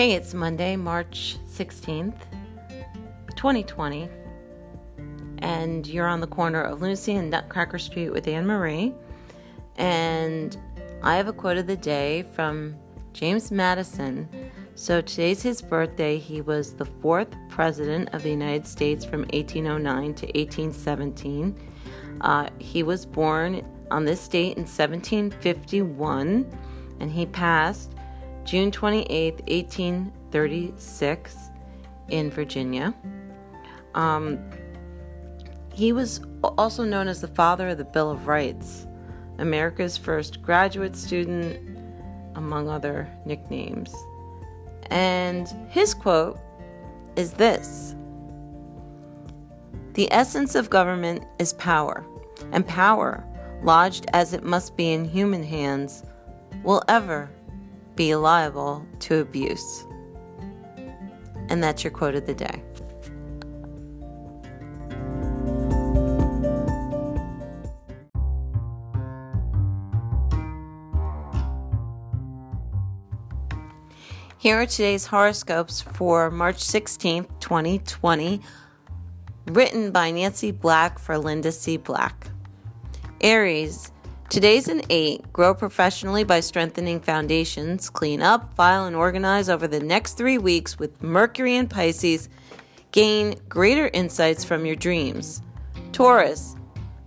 Hey, it's Monday, March 16th, 2020, and you're on the corner of Lunacy and Nutcracker Street with Anne Marie. And I have a quote of the day from James Madison. So today's his birthday. He was the fourth president of the United States from 1809 to 1817. Uh, he was born on this date in 1751, and he passed June 28, 1836, in Virginia. Um, he was also known as the father of the Bill of Rights, America's first graduate student, among other nicknames. And his quote is this The essence of government is power, and power, lodged as it must be in human hands, will ever be liable to abuse. And that's your quote of the day. Here are today's horoscopes for March 16th, 2020, written by Nancy Black for Linda C. Black. Aries, Today's an 8. Grow professionally by strengthening foundations. Clean up, file, and organize over the next three weeks with Mercury and Pisces. Gain greater insights from your dreams. Taurus.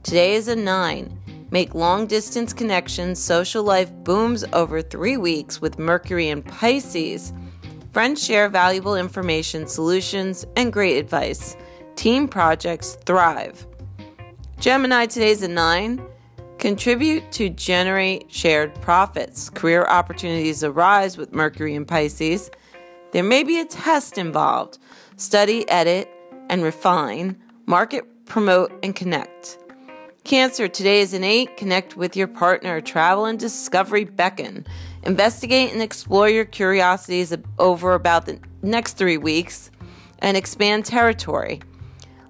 Today is a 9. Make long distance connections. Social life booms over three weeks with Mercury and Pisces. Friends share valuable information, solutions, and great advice. Team projects thrive. Gemini, today's a 9. Contribute to generate shared profits. Career opportunities arise with Mercury and Pisces. There may be a test involved. Study, edit, and refine. Market, promote, and connect. Cancer, today is an 8. Connect with your partner. Travel and discovery beckon. Investigate and explore your curiosities over about the next three weeks and expand territory.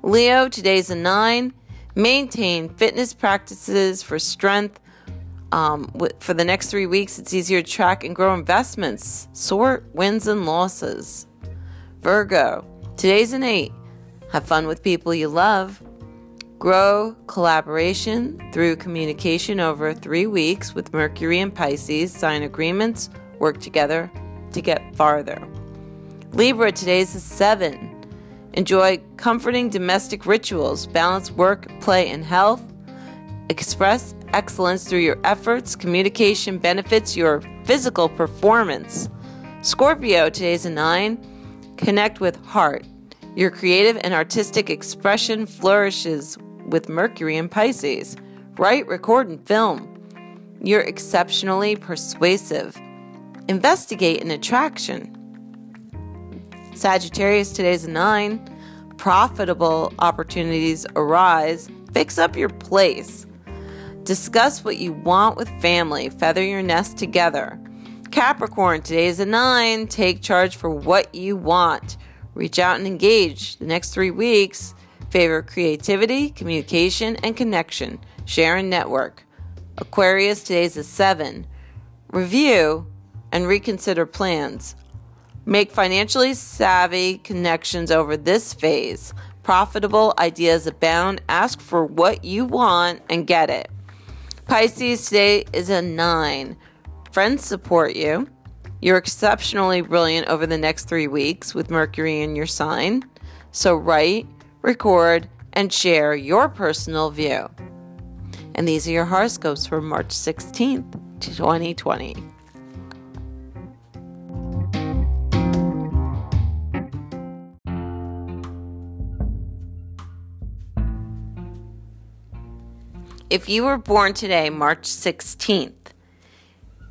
Leo, today's a 9 maintain fitness practices for strength. Um, for the next three weeks, it's easier to track and grow investments, sort wins and losses. Virgo, today's an eight. Have fun with people you love. Grow collaboration through communication over three weeks with Mercury and Pisces. Sign agreements, work together to get farther. Libra, today's a seven. Enjoy comforting domestic rituals, balance work, play, and health. Express excellence through your efforts. Communication benefits your physical performance. Scorpio, today's a nine. Connect with heart. Your creative and artistic expression flourishes with Mercury and Pisces. Write, record, and film. You're exceptionally persuasive. Investigate an attraction. Sagittarius, today's a nine. Profitable opportunities arise. Fix up your place. Discuss what you want with family. Feather your nest together. Capricorn, today is a nine. Take charge for what you want. Reach out and engage. The next three weeks favor creativity, communication, and connection. Share and network. Aquarius, today's a seven. Review and reconsider plans. Make financially savvy connections over this phase. Profitable ideas abound. Ask for what you want and get it. Pisces today is a nine. Friends support you. You're exceptionally brilliant over the next three weeks with Mercury in your sign. So write, record, and share your personal view. And these are your horoscopes for March 16th, 2020. If you were born today, March 16th,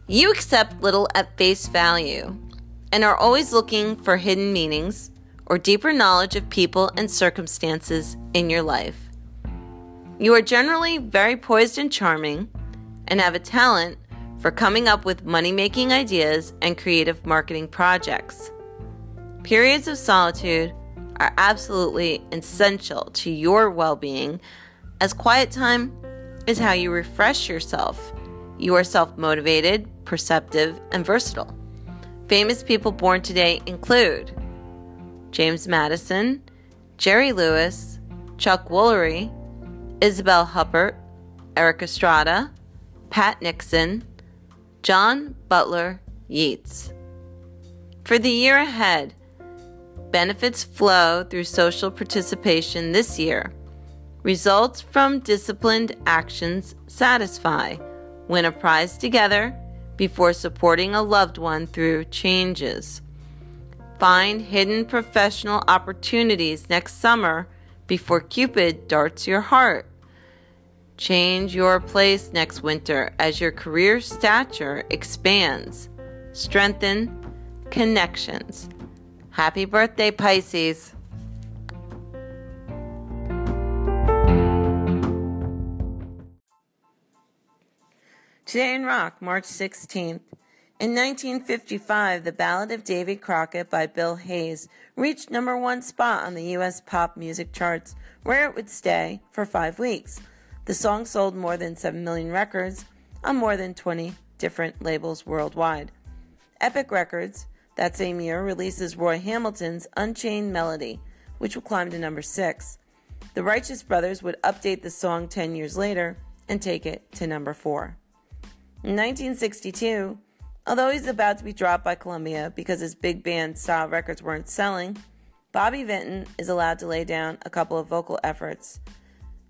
you accept little at face value and are always looking for hidden meanings or deeper knowledge of people and circumstances in your life. You are generally very poised and charming and have a talent for coming up with money making ideas and creative marketing projects. Periods of solitude are absolutely essential to your well being, as quiet time is how you refresh yourself. You are self motivated, perceptive, and versatile. Famous people born today include James Madison, Jerry Lewis, Chuck Woolery, Isabelle Huppert, Erik Estrada, Pat Nixon, John Butler Yeats. For the year ahead, benefits flow through social participation this year. Results from disciplined actions satisfy. Win a prize together before supporting a loved one through changes. Find hidden professional opportunities next summer before Cupid darts your heart. Change your place next winter as your career stature expands. Strengthen connections. Happy birthday, Pisces! Today in Rock, March 16th. In 1955, the Ballad of Davy Crockett by Bill Hayes reached number one spot on the U.S. pop music charts, where it would stay for five weeks. The song sold more than 7 million records on more than 20 different labels worldwide. Epic Records, that same year, releases Roy Hamilton's Unchained Melody, which will climb to number six. The Righteous Brothers would update the song 10 years later and take it to number four. In 1962, although he's about to be dropped by Columbia because his big band style records weren't selling, Bobby Vinton is allowed to lay down a couple of vocal efforts,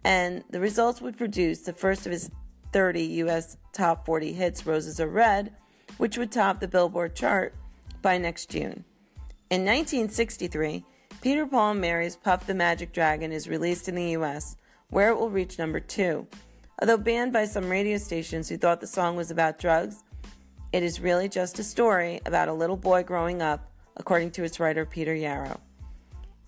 and the results would produce the first of his 30 U.S. top 40 hits, Roses Are Red, which would top the Billboard chart by next June. In 1963, Peter Paul and Mary's Puff the Magic Dragon is released in the U.S., where it will reach number two. Although banned by some radio stations who thought the song was about drugs, it is really just a story about a little boy growing up, according to its writer Peter Yarrow.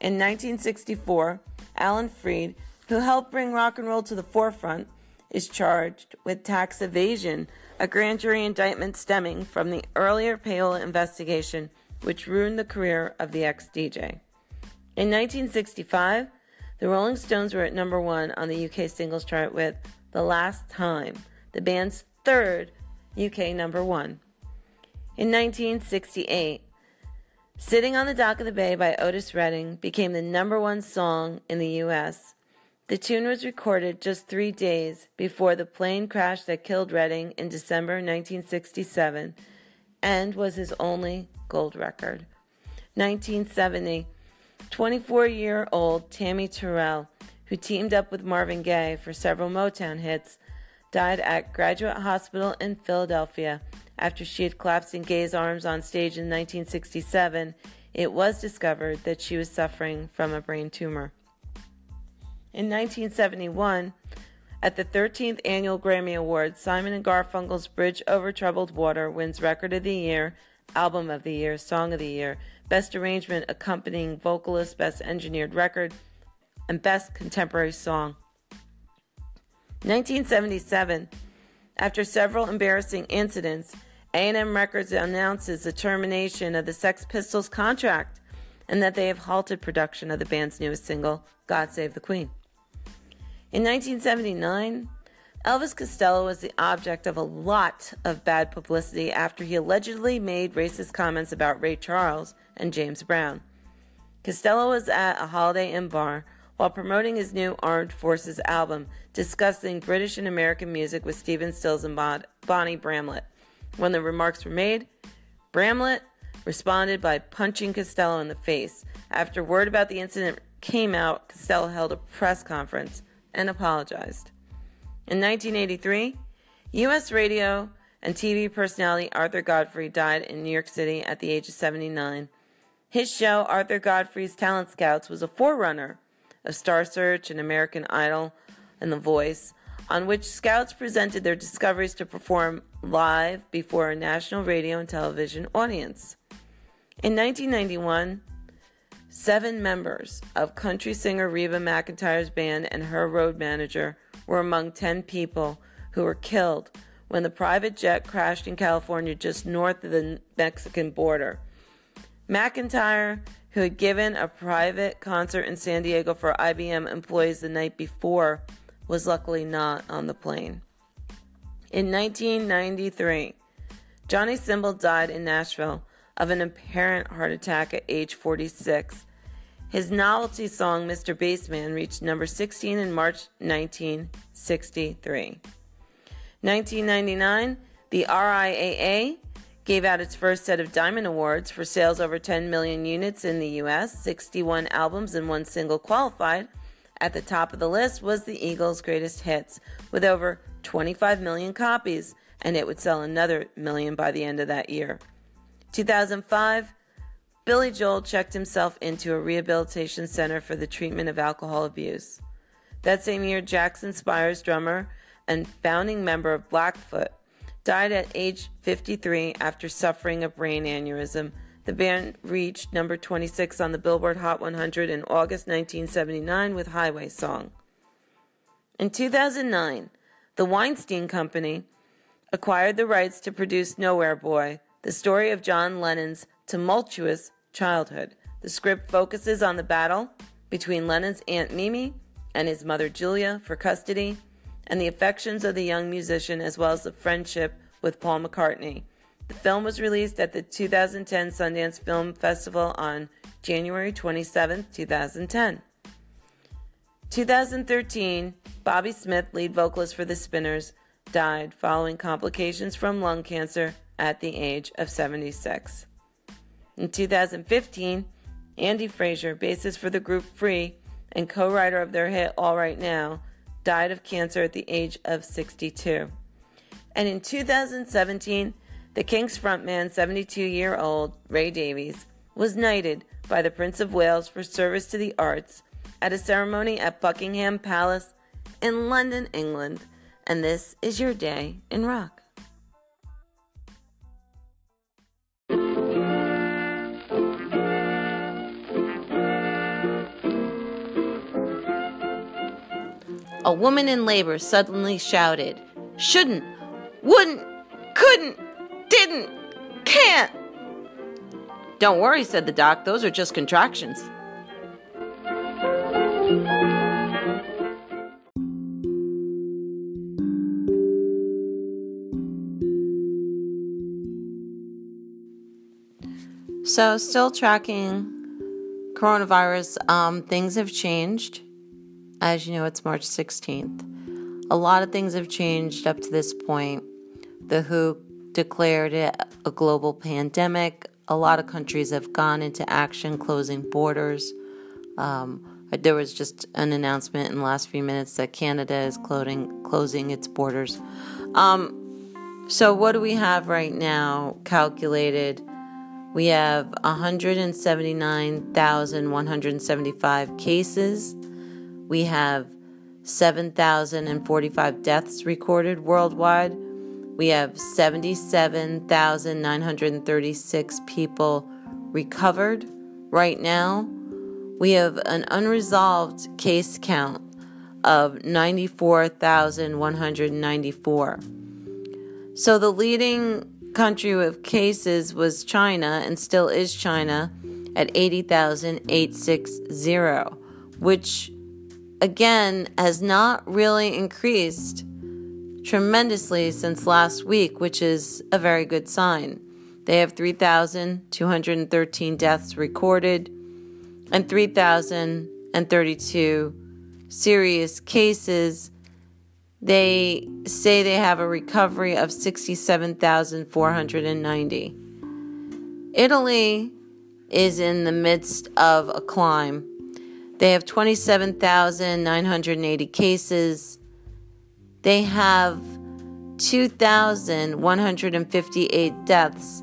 In 1964, Alan Freed, who helped bring rock and roll to the forefront, is charged with tax evasion, a grand jury indictment stemming from the earlier payola investigation, which ruined the career of the ex DJ. In 1965, the Rolling Stones were at number one on the UK singles chart with the Last Time, the band's third UK number one. In 1968, Sitting on the Dock of the Bay by Otis Redding became the number one song in the US. The tune was recorded just three days before the plane crash that killed Redding in December 1967 and was his only gold record. 1970, 24 year old Tammy Terrell who teamed up with Marvin Gaye for several Motown hits, died at Graduate Hospital in Philadelphia after she had collapsed in Gaye's arms on stage in 1967. It was discovered that she was suffering from a brain tumor. In 1971, at the 13th annual Grammy Awards, Simon and Garfunkel's Bridge Over Troubled Water wins Record of the Year, Album of the Year, Song of the Year, Best Arrangement Accompanying Vocalist, Best Engineered Record, and Best Contemporary Song. 1977, after several embarrassing incidents, A&M Records announces the termination of the Sex Pistols contract and that they have halted production of the band's newest single, God Save the Queen. In 1979, Elvis Costello was the object of a lot of bad publicity after he allegedly made racist comments about Ray Charles and James Brown. Costello was at a Holiday Inn bar while promoting his new Armed Forces album, discussing British and American music with Stephen Stills and Bonnie Bramlett. When the remarks were made, Bramlett responded by punching Costello in the face. After word about the incident came out, Costello held a press conference and apologized. In 1983, U.S. radio and TV personality Arthur Godfrey died in New York City at the age of 79. His show, Arthur Godfrey's Talent Scouts, was a forerunner of Star Search and American Idol and The Voice, on which scouts presented their discoveries to perform live before a national radio and television audience. In 1991, seven members of country singer Reba McEntire's band and her road manager were among 10 people who were killed when the private jet crashed in California just north of the Mexican border. McEntire who had given a private concert in San Diego for IBM employees the night before, was luckily not on the plane. In 1993, Johnny Cymbal died in Nashville of an apparent heart attack at age 46. His novelty song, Mr. Bassman, reached number 16 in March 1963. 1999, the RIAA gave out its first set of Diamond Awards for sales over 10 million units in the US. 61 albums and one single qualified. At the top of the list was the Eagles' greatest hits, with over 25 million copies, and it would sell another million by the end of that year. 2005, Billy Joel checked himself into a rehabilitation center for the treatment of alcohol abuse. That same year, Jackson Spires, drummer and founding member of Blackfoot, died at age 53 after suffering a brain aneurysm. The band reached number 26 on the Billboard Hot 100 in August 1979 with Highway Song. In 2009, the Weinstein Company acquired the rights to produce Nowhere Boy, the story of John Lennon's tumultuous childhood. The script focuses on the battle between Lennon's Aunt Mimi and his mother Julia for custody and the affections of the young musician as well as the friendship with Paul McCartney. The film was released at the 2010 Sundance Film Festival on January 27, 2010. 2013, Bobby Smith, lead vocalist for The Spinners, died following complications from lung cancer at the age of 76. In 2015, Andy Fraser, bassist for the group Free and co writer of their hit All Right Now, died of cancer at the age of 62. And in 2017, the Kinks frontman, 72 year old Ray Davies, was knighted by the Prince of Wales for service to the arts at a ceremony at Buckingham Palace in London, England. And this is your day in rock. A woman in labor suddenly shouted, Shouldn't, wouldn't, couldn't, didn't, can't. Don't worry, said the doc, those are just contractions. So, still tracking coronavirus, um, things have changed. As you know, it's March 16th. A lot of things have changed up to this point. The WHO declared it a global pandemic. A lot of countries have gone into action closing borders. Um, there was just an announcement in the last few minutes that Canada is closing, closing its borders. Um, so, what do we have right now calculated? We have 179,175 cases. We have 7,045 deaths recorded worldwide. We have 77,936 people recovered right now. We have an unresolved case count of 94,194. So the leading country with cases was China and still is China at 80,860, which again has not really increased tremendously since last week, which is a very good sign. They have 3,213 deaths recorded and 3,032 serious cases. They say they have a recovery of 67,490. Italy is in the midst of a climb they have 27,980 cases. They have 2,158 deaths.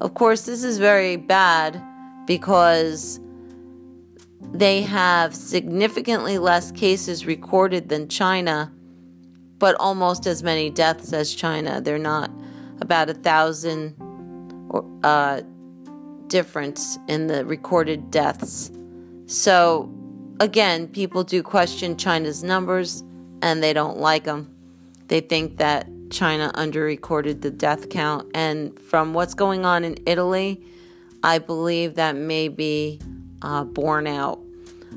Of course, this is very bad because they have significantly less cases recorded than China, but almost as many deaths as China. They're not about a thousand uh, difference in the recorded deaths. So again, people do question China's numbers and they don't like them. They think that China underrecorded the death count. And from what's going on in Italy, I believe that may be uh, borne out.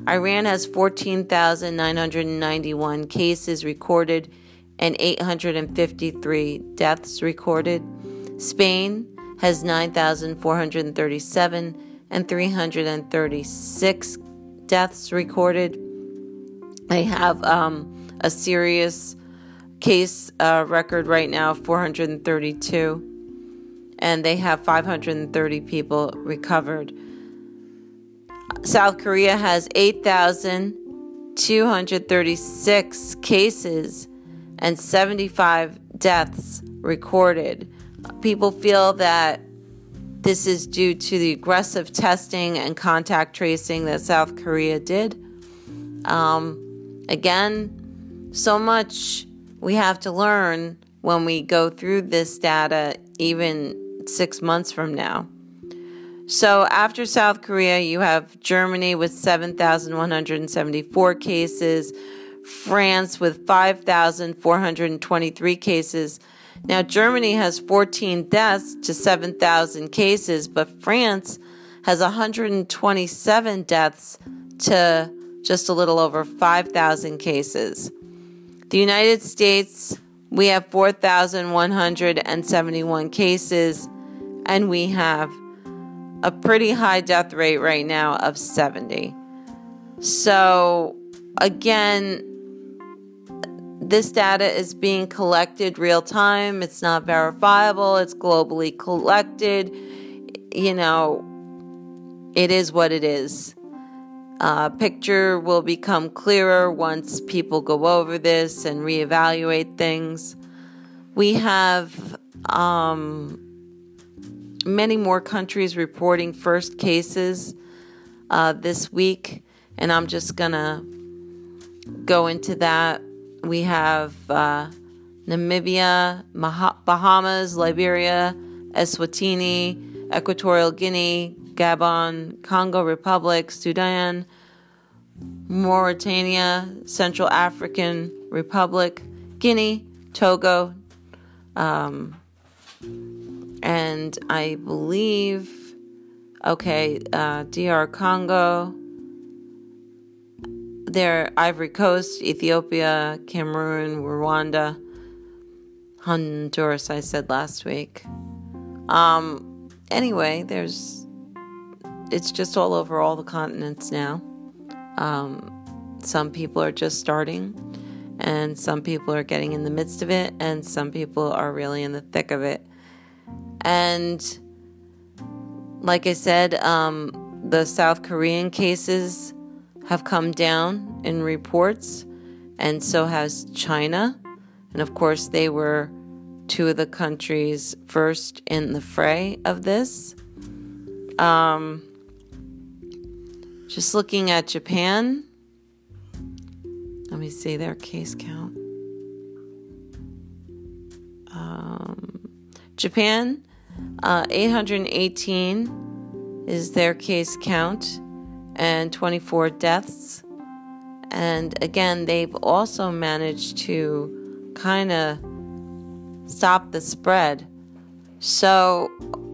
Iran has 14,991 cases recorded and 853 deaths recorded. Spain has 9,437 and 336 deaths recorded. They have um, a serious case uh, record right now 432 and they have 530 people recovered. South korea has 8236 cases and 75 deaths recorded. People feel that this is due to the aggressive testing and contact tracing that south korea did um, again so much we have to learn when we go through this data, even six months from now. So, after South Korea, you have Germany with 7,174 cases, France with 5,423 cases. Now, Germany has 14 deaths to 7,000 cases, but France has 127 deaths to just a little over 5,000 cases. The United States, we have 4,171 cases, and we have a pretty high death rate right now of 70. So, again, this data is being collected real time. It's not verifiable, it's globally collected. You know, it is what it is. Uh, picture will become clearer once people go over this and reevaluate things. We have um, many more countries reporting first cases uh, this week, and I'm just gonna go into that. We have uh, Namibia, Bahamas, Liberia, Eswatini, Equatorial Guinea, Gabon, Congo Republic, Sudan, Mauritania, Central African Republic, Guinea, Togo, um, and I believe, okay, uh, DR Congo, there, Ivory Coast, Ethiopia, Cameroon, Rwanda, Honduras, I said last week. Um, anyway, there's it's just all over all the continents now. Um, some people are just starting, and some people are getting in the midst of it, and some people are really in the thick of it. And like I said, um, the South Korean cases have come down in reports, and so has China. And of course, they were two of the countries first in the fray of this. Um, just looking at Japan. Let me see their case count. Um, Japan, uh, 818 is their case count, and 24 deaths. And again, they've also managed to kind of stop the spread. So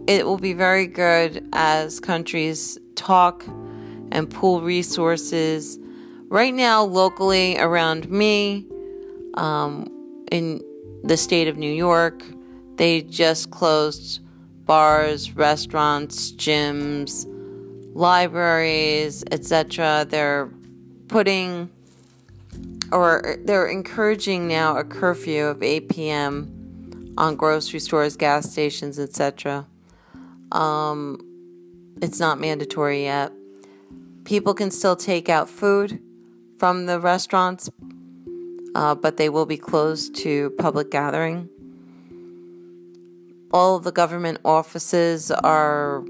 it will be very good as countries talk and pool resources. Right now, locally around me, um, in the state of New York, they just closed bars, restaurants, gyms, libraries, etc. They're putting or they're encouraging now a curfew of 8 p.m. on grocery stores, gas stations, etc. Um, it's not mandatory yet. People can still take out food from the restaurants, uh, but they will be closed to public gathering. All the government offices are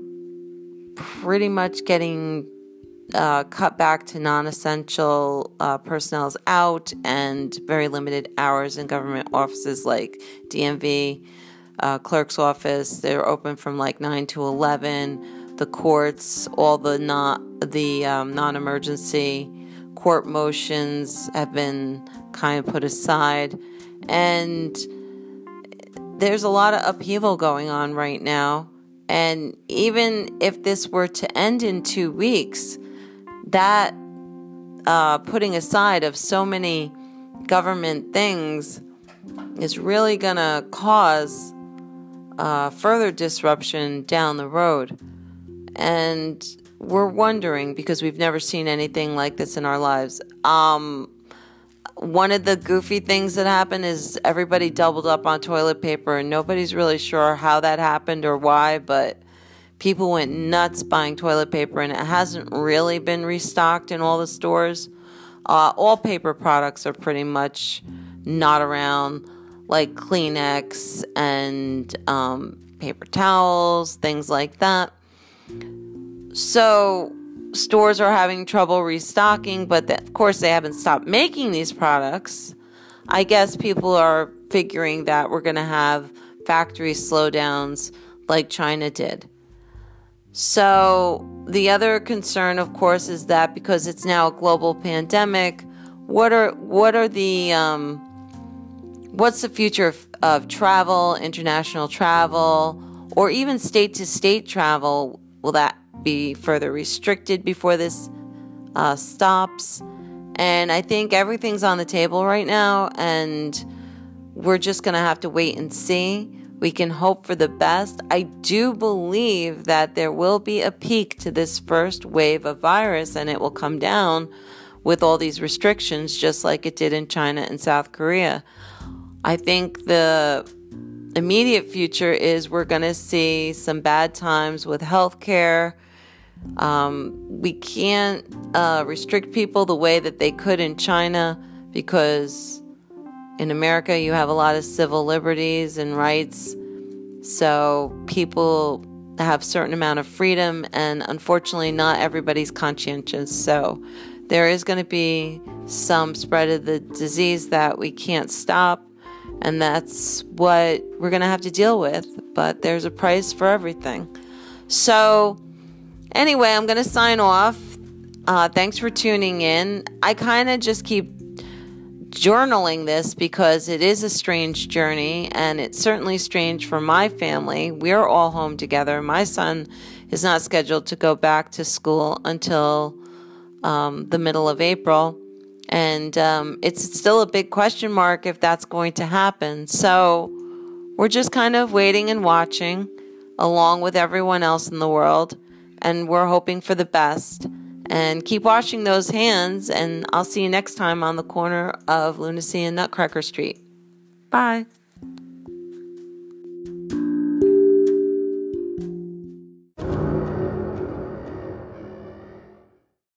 pretty much getting uh, cut back to non essential uh, personnel's out and very limited hours in government offices like DMV, uh, clerk's office. They're open from like 9 to 11 the courts, all the not the um, non-emergency court motions have been kind of put aside, and there's a lot of upheaval going on right now. And even if this were to end in two weeks, that uh, putting aside of so many government things is really going to cause uh, further disruption down the road. And we're wondering because we've never seen anything like this in our lives. Um, one of the goofy things that happened is everybody doubled up on toilet paper, and nobody's really sure how that happened or why, but people went nuts buying toilet paper, and it hasn't really been restocked in all the stores. Uh, all paper products are pretty much not around, like Kleenex and um, paper towels, things like that. So, stores are having trouble restocking, but the, of course, they haven't stopped making these products. I guess people are figuring that we're going to have factory slowdowns like China did. So, the other concern, of course, is that because it's now a global pandemic, what are what are the um, what's the future of, of travel, international travel, or even state to state travel? Will that be further restricted before this uh, stops? And I think everything's on the table right now, and we're just going to have to wait and see. We can hope for the best. I do believe that there will be a peak to this first wave of virus and it will come down with all these restrictions, just like it did in China and South Korea. I think the immediate future is we're going to see some bad times with healthcare. Um, we can't uh, restrict people the way that they could in China because in America, you have a lot of civil liberties and rights. So people have certain amount of freedom, and unfortunately, not everybody's conscientious. So there is going to be some spread of the disease that we can't stop, and that's what we're going to have to deal with. But there's a price for everything. So, anyway, I'm going to sign off. Uh, thanks for tuning in. I kind of just keep journaling this because it is a strange journey and it's certainly strange for my family. We're all home together. My son is not scheduled to go back to school until um, the middle of April. And um, it's still a big question mark if that's going to happen. So we're just kind of waiting and watching along with everyone else in the world. And we're hoping for the best. And keep washing those hands, and I'll see you next time on the corner of Lunacy and Nutcracker Street. Bye.